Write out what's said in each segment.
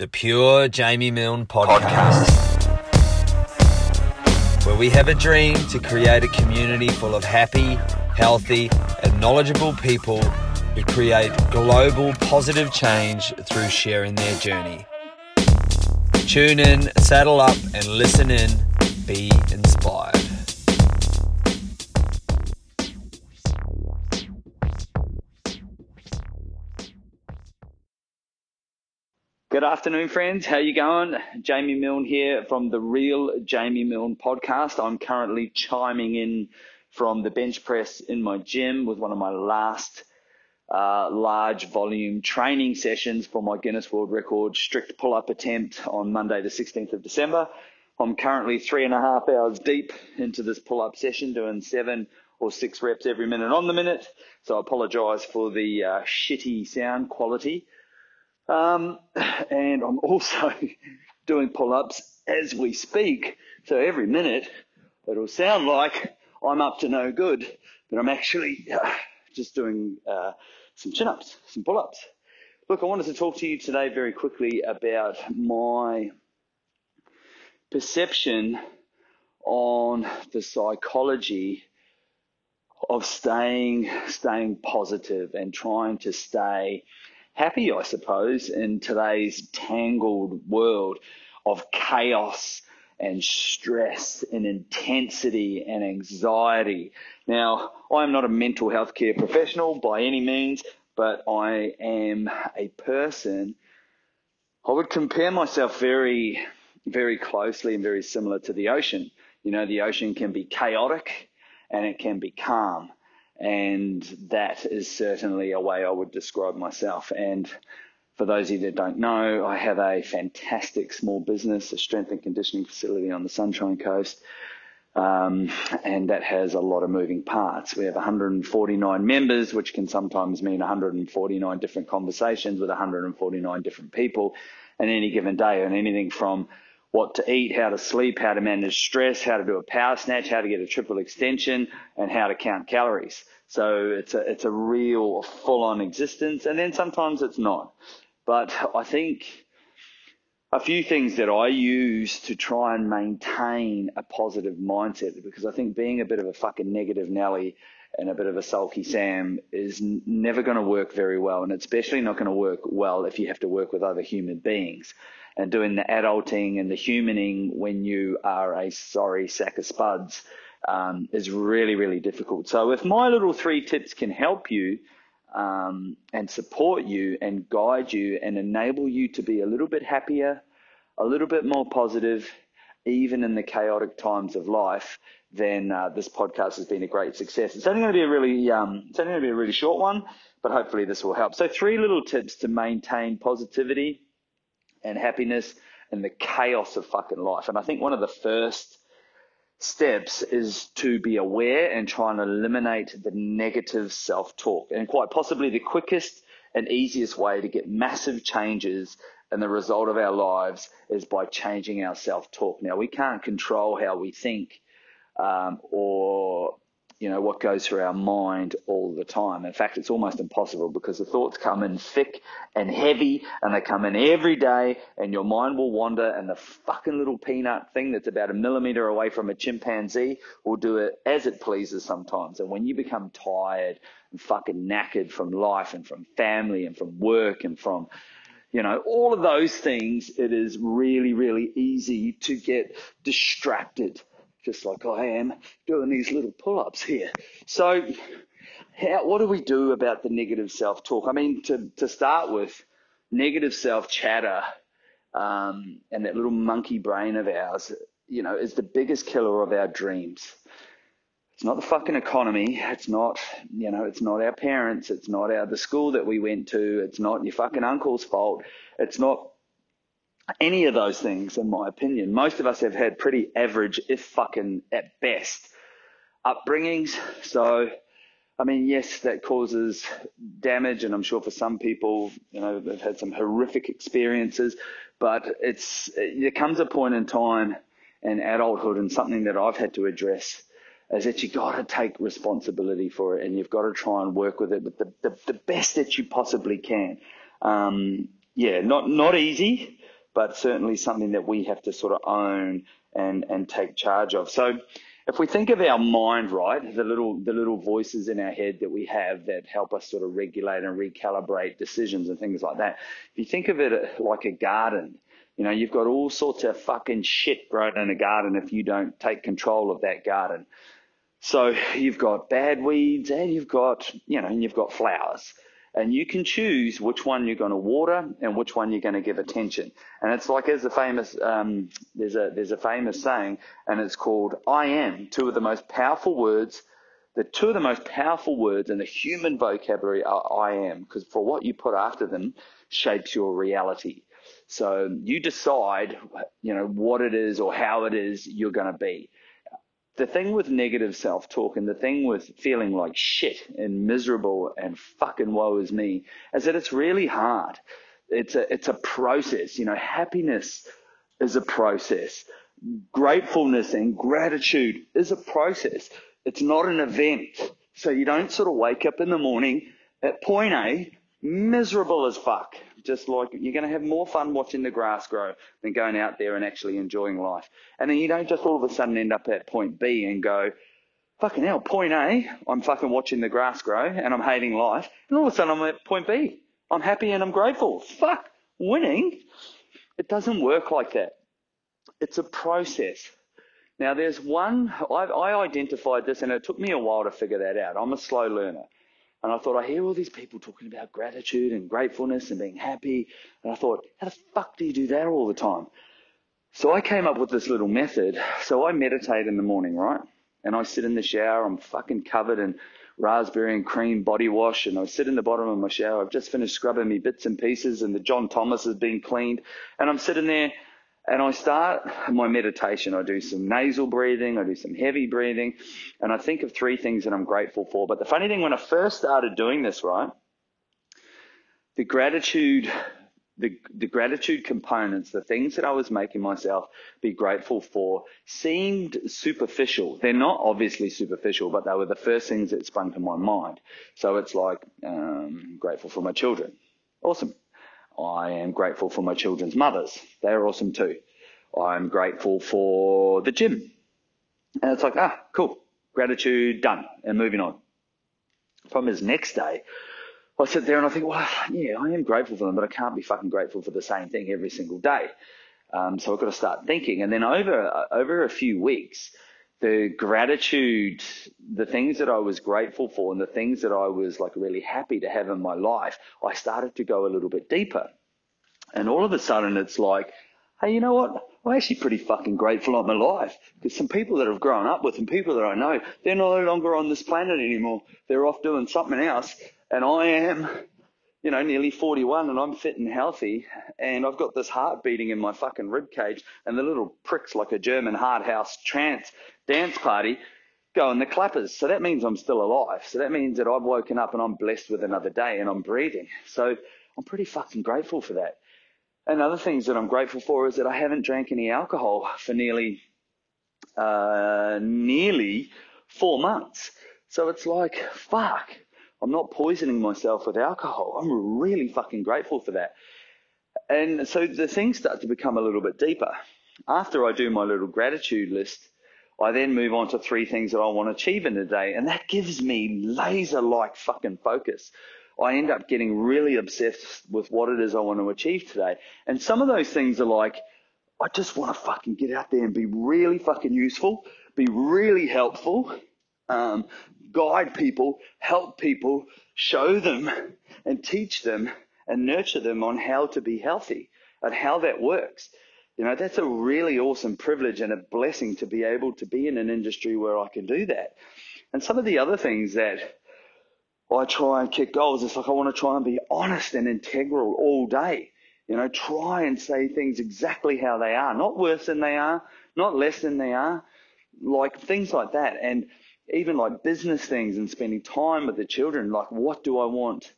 the Pure Jamie Milne podcast, where we have a dream to create a community full of happy, healthy, and knowledgeable people who create global positive change through sharing their journey. Tune in, saddle up, and listen in. Be Good afternoon, friends. How you going? Jamie Milne here from the Real Jamie Milne podcast. I'm currently chiming in from the bench press in my gym with one of my last uh, large volume training sessions for my Guinness World Record strict pull up attempt on Monday, the 16th of December. I'm currently three and a half hours deep into this pull up session, doing seven or six reps every minute on the minute. So I apologize for the uh, shitty sound quality. Um, and I'm also doing pull ups as we speak. So every minute it'll sound like I'm up to no good, but I'm actually uh, just doing uh, some chin ups, some pull ups. Look, I wanted to talk to you today very quickly about my perception on the psychology of staying staying positive and trying to stay happy, I suppose, in today's tangled world of chaos and stress and intensity and anxiety. Now, I'm not a mental health care professional by any means, but I am a person. I would compare myself very, very closely and very similar to the ocean. You know, the ocean can be chaotic and it can be calm. And that is certainly a way I would describe myself. And for those of you that don't know, I have a fantastic small business, a strength and conditioning facility on the Sunshine Coast. Um, and that has a lot of moving parts. We have 149 members, which can sometimes mean 149 different conversations with 149 different people on any given day, and anything from what to eat, how to sleep, how to manage stress, how to do a power snatch, how to get a triple extension, and how to count calories. So it's a, it's a real full on existence. And then sometimes it's not. But I think a few things that I use to try and maintain a positive mindset because I think being a bit of a fucking negative Nelly and a bit of a sulky Sam is never going to work very well. And especially not going to work well if you have to work with other human beings and doing the adulting and the humaning when you are a sorry sack of spuds um, is really, really difficult. So if my little three tips can help you um, and support you and guide you and enable you to be a little bit happier, a little bit more positive, even in the chaotic times of life, then uh, this podcast has been a great success. It's only going to be a really, um, it's only going to be a really short one, but hopefully this will help. So three little tips to maintain positivity and happiness and the chaos of fucking life. And I think one of the first steps is to be aware and try and eliminate the negative self talk. And quite possibly the quickest and easiest way to get massive changes in the result of our lives is by changing our self talk. Now, we can't control how we think um, or you know, what goes through our mind all the time. In fact, it's almost impossible because the thoughts come in thick and heavy and they come in every day and your mind will wander and the fucking little peanut thing that's about a millimeter away from a chimpanzee will do it as it pleases sometimes. And when you become tired and fucking knackered from life and from family and from work and from you know, all of those things, it is really, really easy to get distracted just like I am doing these little pull ups here. So, how, what do we do about the negative self talk? I mean, to, to start with, negative self chatter um, and that little monkey brain of ours, you know, is the biggest killer of our dreams. It's not the fucking economy. It's not, you know, it's not our parents. It's not our the school that we went to. It's not your fucking uncle's fault. It's not any of those things, in my opinion. Most of us have had pretty average, if fucking at best, upbringings. So, I mean, yes, that causes damage, and I'm sure for some people, you know, they've had some horrific experiences. But it's there comes a point in time in adulthood, and something that I've had to address is that you've got to take responsibility for it, and you've got to try and work with it with the, the, the best that you possibly can. Um, yeah, not not easy but certainly something that we have to sort of own and, and take charge of. So if we think of our mind right, the little the little voices in our head that we have that help us sort of regulate and recalibrate decisions and things like that. If you think of it uh, like a garden, you know, you've got all sorts of fucking shit growing in a garden if you don't take control of that garden. So you've got bad weeds and you've got, you know, and you've got flowers and you can choose which one you're going to water and which one you're going to give attention. And it's like there's a famous um, there's a there's a famous saying, and it's called "I am." Two of the most powerful words. The two of the most powerful words in the human vocabulary are "I am," because for what you put after them shapes your reality. So you decide, you know, what it is or how it is you're going to be the thing with negative self talk and the thing with feeling like shit and miserable and fucking woe is me is that it's really hard. It's a, it's a process. You know, happiness is a process. Gratefulness and gratitude is a process. It's not an event. So you don't sort of wake up in the morning at point A, miserable as fuck just like you're going to have more fun watching the grass grow than going out there and actually enjoying life. And then you don't just all of a sudden end up at point B and go, fucking hell, point A, I'm fucking watching the grass grow and I'm hating life. And all of a sudden I'm at point B. I'm happy and I'm grateful. Fuck, winning. It doesn't work like that. It's a process. Now, there's one, I, I identified this and it took me a while to figure that out. I'm a slow learner. And I thought, I hear all these people talking about gratitude and gratefulness and being happy. And I thought, how the fuck do you do that all the time? So I came up with this little method. So I meditate in the morning, right? And I sit in the shower. I'm fucking covered in raspberry and cream body wash. And I sit in the bottom of my shower. I've just finished scrubbing me bits and pieces and the John Thomas has been cleaned. And I'm sitting there and I start my meditation. I do some nasal breathing, I do some heavy breathing, and I think of three things that I'm grateful for. But the funny thing, when I first started doing this, right, the gratitude, the, the gratitude components, the things that I was making myself be grateful for seemed superficial. They're not obviously superficial, but they were the first things that sprung to my mind. So it's like, um, grateful for my children. Awesome. I am grateful for my children's mothers. They're awesome too. I'm grateful for the gym. And it's like, ah, cool. Gratitude, done. And moving on. Problem is, next day, I sit there and I think, well, yeah, I am grateful for them, but I can't be fucking grateful for the same thing every single day. Um, so I've got to start thinking. And then over, over a few weeks, the gratitude, the things that I was grateful for and the things that I was like really happy to have in my life, I started to go a little bit deeper. And all of a sudden it's like, hey, you know what? I'm actually pretty fucking grateful I'm alive because some people that I've grown up with and people that I know, they're no longer on this planet anymore. They're off doing something else. And I am you know, nearly 41 and I'm fit and healthy and I've got this heart beating in my fucking rib cage and the little pricks like a German hard house trance dance party going the clappers. So that means I'm still alive. So that means that I've woken up and I'm blessed with another day and I'm breathing. So I'm pretty fucking grateful for that. And other things that I'm grateful for is that I haven't drank any alcohol for nearly, uh, nearly four months. So it's like, fuck I'm not poisoning myself with alcohol. I'm really fucking grateful for that. And so the things start to become a little bit deeper. After I do my little gratitude list, I then move on to three things that I want to achieve in a day. And that gives me laser like fucking focus. I end up getting really obsessed with what it is I want to achieve today. And some of those things are like, I just want to fucking get out there and be really fucking useful, be really helpful, um, guide people, help people, show them and teach them and nurture them on how to be healthy and how that works. You know, that's a really awesome privilege and a blessing to be able to be in an industry where I can do that. And some of the other things that I try and kick goals, it's like I want to try and be honest and integral all day. You know, try and say things exactly how they are, not worse than they are, not less than they are, like things like that. And even like business things and spending time with the children. Like, what do I want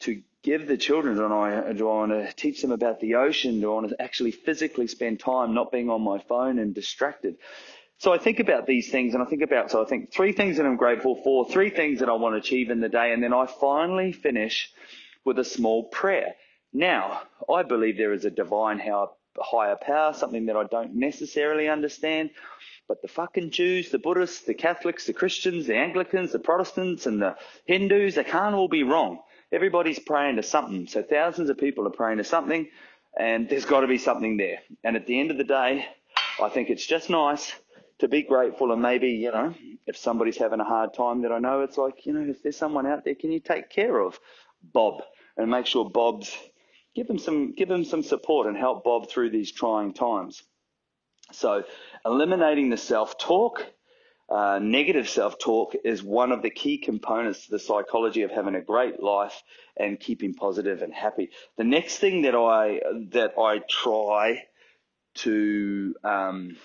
to give the children? Do I, do I want to teach them about the ocean? Do I want to actually physically spend time not being on my phone and distracted? So I think about these things and I think about, so I think three things that I'm grateful for, three things that I want to achieve in the day. And then I finally finish with a small prayer. Now, I believe there is a divine higher power, something that I don't necessarily understand. But the fucking Jews, the Buddhists, the Catholics, the Christians, the Anglicans, the Protestants, and the Hindus, they can't all be wrong. Everybody's praying to something. So thousands of people are praying to something, and there's got to be something there. And at the end of the day, I think it's just nice to be grateful and maybe, you know, if somebody's having a hard time that I know, it's like, you know, if there's someone out there, can you take care of Bob and make sure Bob's give him some give him some support and help Bob through these trying times. So eliminating the self-talk, uh, negative self-talk is one of the key components to the psychology of having a great life and keeping positive and happy. The next thing that I that I try to um,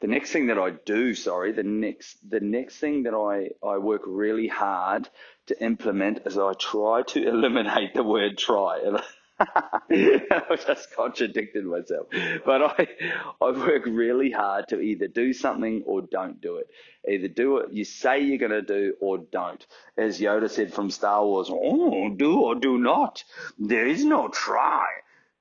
the next thing that I do, sorry, the next the next thing that I, I work really hard to implement is I try to eliminate the word try. I just contradicted myself. But I I work really hard to either do something or don't do it. Either do it you say you're gonna do or don't. As Yoda said from Star Wars, oh do or do not. There is no try.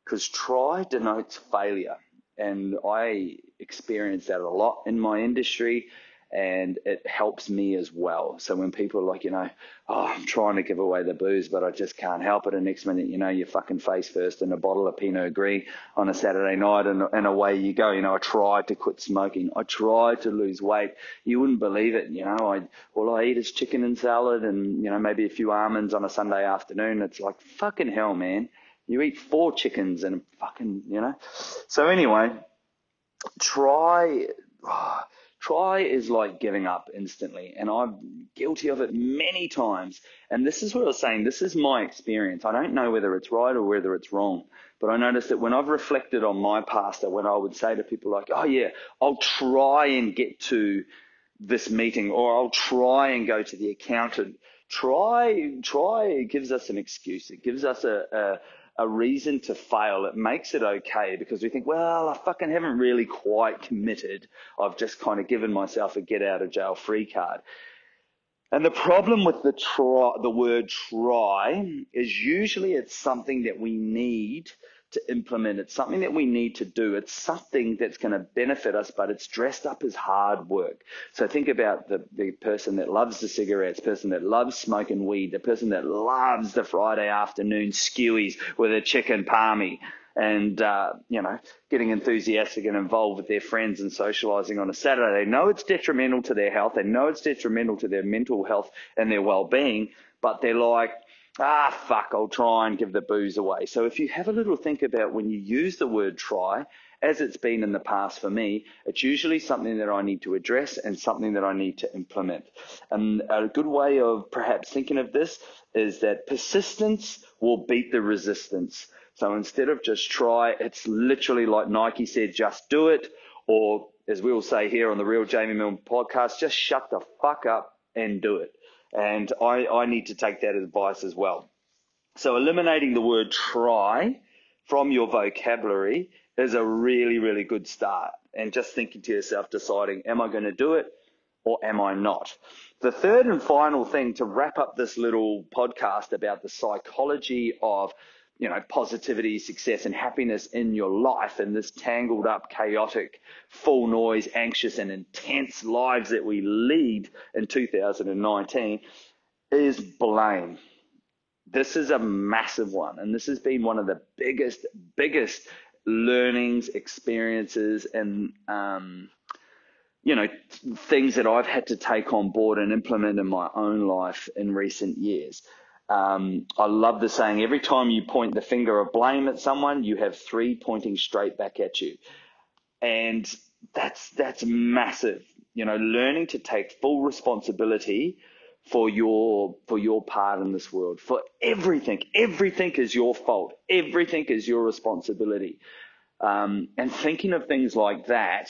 Because try denotes failure and I experience that a lot in my industry and it helps me as well. So when people are like, you know, oh, I'm trying to give away the booze, but I just can't help it. And next minute, you know, you're fucking face first in a bottle of Pinot Gris on a Saturday night and, and away you go. You know, I tried to quit smoking. I tried to lose weight. You wouldn't believe it. You know, I, all I eat is chicken and salad and, you know, maybe a few almonds on a Sunday afternoon. It's like fucking hell, man. You eat four chickens and fucking, you know. So anyway, try. Oh, try is like giving up instantly, and I'm guilty of it many times. And this is what I was saying. This is my experience. I don't know whether it's right or whether it's wrong, but I noticed that when I've reflected on my past, that when I would say to people like, "Oh yeah, I'll try and get to this meeting, or I'll try and go to the accountant." Try, try gives us an excuse. It gives us a, a a reason to fail, it makes it okay because we think, well, I fucking haven't really quite committed. I've just kind of given myself a get out of jail free card. And the problem with the try, the word try is usually it's something that we need to implement. It's something that we need to do. It's something that's going to benefit us, but it's dressed up as hard work. So think about the, the person that loves the cigarettes, person that loves smoking weed, the person that loves the Friday afternoon skewies with a chicken palmy and uh, you know getting enthusiastic and involved with their friends and socializing on a Saturday. They know it's detrimental to their health. They know it's detrimental to their mental health and their well-being, but they're like, ah, fuck, I'll try and give the booze away. So if you have a little think about when you use the word try, as it's been in the past for me, it's usually something that I need to address and something that I need to implement. And a good way of perhaps thinking of this is that persistence will beat the resistance. So instead of just try, it's literally like Nike said, just do it. Or as we'll say here on the Real Jamie Milne podcast, just shut the fuck up and do it. And I, I need to take that advice as well. So eliminating the word try from your vocabulary is a really, really good start. And just thinking to yourself, deciding, am I going to do it or am I not? The third and final thing to wrap up this little podcast about the psychology of you know, positivity, success, and happiness in your life in this tangled up, chaotic, full noise, anxious, and intense lives that we lead in 2019 is blame. This is a massive one, and this has been one of the biggest, biggest learnings, experiences, and um, you know, things that I've had to take on board and implement in my own life in recent years. Um, I love the saying every time you point the finger of blame at someone, you have three pointing straight back at you. And that's that's massive. You know, learning to take full responsibility for your for your part in this world, for everything. Everything is your fault. Everything is your responsibility. Um, and thinking of things like that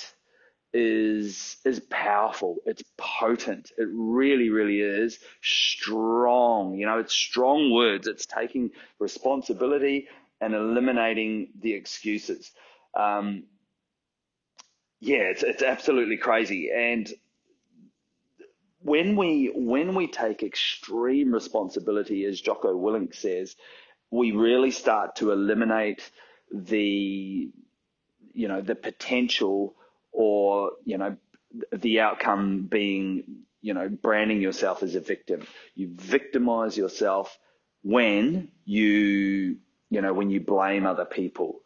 is is powerful. It's potent. It really, really is strong. You know, it's strong words. It's taking responsibility and eliminating the excuses. Um, yeah, it's it's absolutely crazy. And when we when we take extreme responsibility, as Jocko Willink says, we really start to eliminate the, you know, the potential or, you know, the outcome being, you know, branding yourself as a victim. You victimize yourself when you, you know, when you blame other people.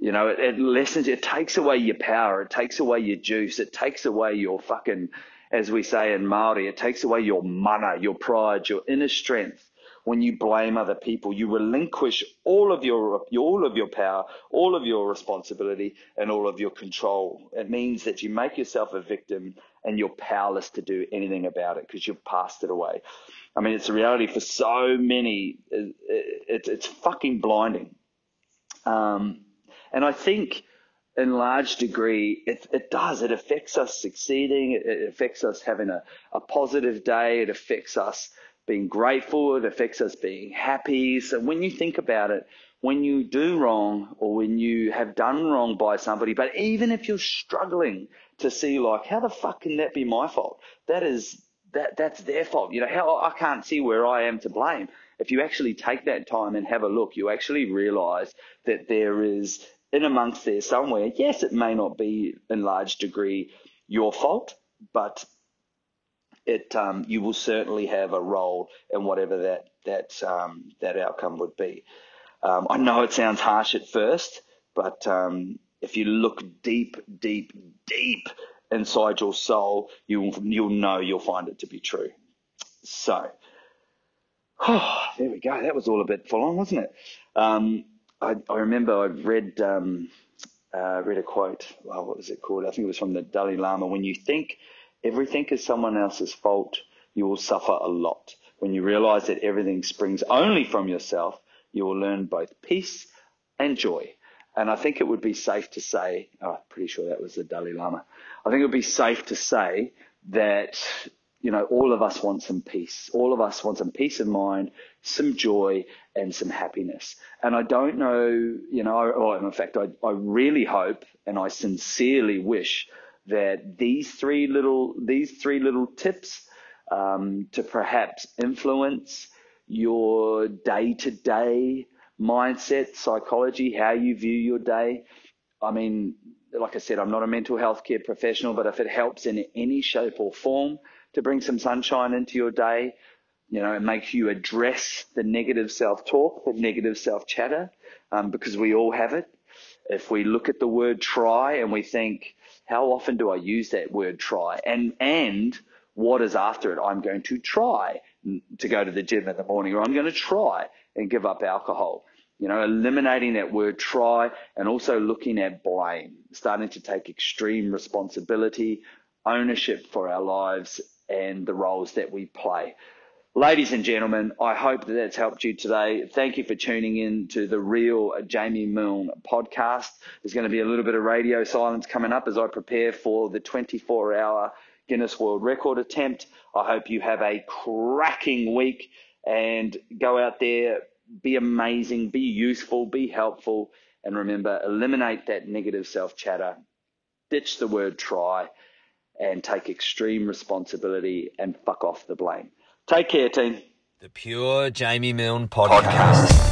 You know, it, it lessens, it takes away your power, it takes away your juice, it takes away your fucking, as we say in Maori, it takes away your mana, your pride, your inner strength when you blame other people. You relinquish all of your all of your power, all of your responsibility, and all of your control. It means that you make yourself a victim and you're powerless to do anything about it because you've passed it away. I mean, it's a reality for so many. It's it's fucking blinding. Um, and I think in large degree, it, it does. It affects us succeeding. It, it affects us having a, a positive day. It affects us being grateful, it affects us being happy. So when you think about it, when you do wrong or when you have done wrong by somebody, but even if you're struggling to see like, how the fuck can that be my fault? That is that that's their fault. You know, how I can't see where I am to blame. If you actually take that time and have a look, you actually realize that there is in amongst there somewhere, yes, it may not be in large degree your fault, but it um, you will certainly have a role in whatever that that um, that outcome would be. Um, I know it sounds harsh at first, but um, if you look deep, deep, deep inside your soul, you'll you'll know you'll find it to be true. So, oh, there we go. That was all a bit full on, wasn't it? Um, I, I remember I read um, uh, read a quote. Well, what was it called? I think it was from the Dalai Lama. When you think everything is someone else's fault, you will suffer a lot. When you realize that everything springs only from yourself, you will learn both peace and joy. And I think it would be safe to say, oh, I'm pretty sure that was the Dalai Lama. I think it would be safe to say that, you know, all of us want some peace. All of us want some peace of mind, some joy, and some happiness. And I don't know, you know, or in fact, I, I really hope and I sincerely wish that these three little these three little tips um, to perhaps influence your day to day mindset, psychology, how you view your day. I mean, like I said, I'm not a mental health care professional, but if it helps in any shape or form to bring some sunshine into your day, you know, it makes you address the negative self talk, the negative self chatter, um, because we all have it. If we look at the word try and we think, how often do I use that word try? And, and what is after it? I'm going to try to go to the gym in the morning, or I'm going to try and give up alcohol. You know, eliminating that word try and also looking at blame, starting to take extreme responsibility, ownership for our lives and the roles that we play. Ladies and gentlemen, I hope that that's helped you today. Thank you for tuning in to the Real Jamie Milne podcast. There's going to be a little bit of radio silence coming up as I prepare for the 24 hour Guinness World Record attempt. I hope you have a cracking week and go out there, be amazing, be useful, be helpful, and remember, eliminate that negative self chatter, ditch the word try, and take extreme responsibility and fuck off the blame. Take care, team. The Pure Jamie Milne Podcast. Podcast.